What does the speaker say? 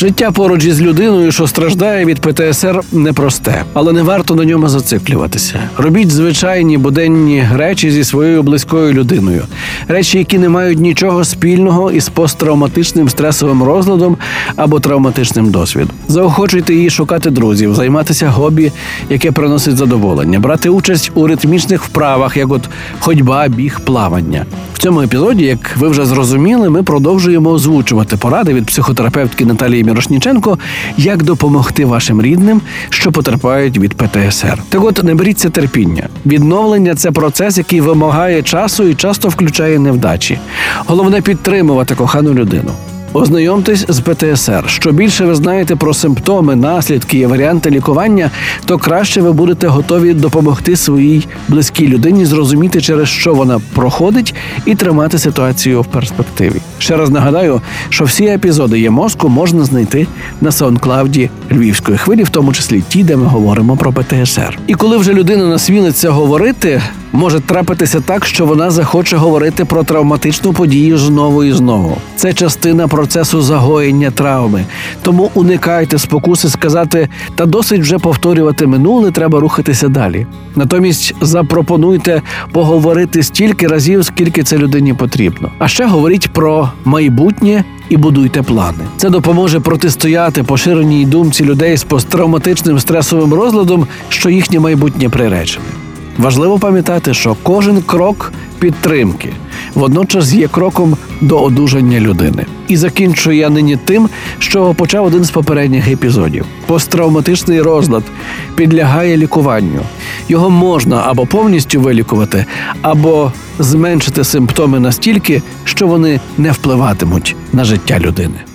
Життя поруч із людиною, що страждає від ПТСР, непросте, але не варто на ньому зациклюватися. Робіть звичайні буденні речі зі своєю близькою людиною, речі, які не мають нічого спільного із посттравматичним стресовим розладом або травматичним досвідом. Заохочуйте її шукати друзів, займатися хобі, яке приносить задоволення, брати участь у ритмічних вправах, як от ходьба, біг, плавання. Цьому епізоді, як ви вже зрозуміли, ми продовжуємо озвучувати поради від психотерапевтки Наталії Мірошніченко, як допомогти вашим рідним, що потерпають від ПТСР. Так от не беріться терпіння. Відновлення це процес, який вимагає часу і часто включає невдачі. Головне підтримувати кохану людину. Ознайомтесь з ПТСР. Що більше ви знаєте про симптоми, наслідки і варіанти лікування, то краще ви будете готові допомогти своїй близькій людині зрозуміти, через що вона проходить, і тримати ситуацію в перспективі. Ще раз нагадаю, що всі епізоди є мозку можна знайти на саундклауді Львівської хвилі, в тому числі ті, де ми говоримо про ПТСР. І коли вже людина насмілиться говорити, може трапитися так, що вона захоче говорити про травматичну подію знову і знову. Це частина процесу загоєння травми. Тому уникайте спокуси сказати та досить вже повторювати минуле, треба рухатися далі. Натомість запропонуйте поговорити стільки разів, скільки це людині потрібно. А ще говоріть про майбутнє і будуйте плани. Це допоможе протистояти поширеній думці людей з посттравматичним стресовим розладом, що їхнє майбутнє приречене. Важливо пам'ятати, що кожен крок підтримки водночас є кроком до одужання людини. І закінчую я нині тим, що почав один з попередніх епізодів. Посттравматичний розлад підлягає лікуванню. Його можна або повністю вилікувати, або зменшити симптоми настільки, що вони не впливатимуть на життя людини.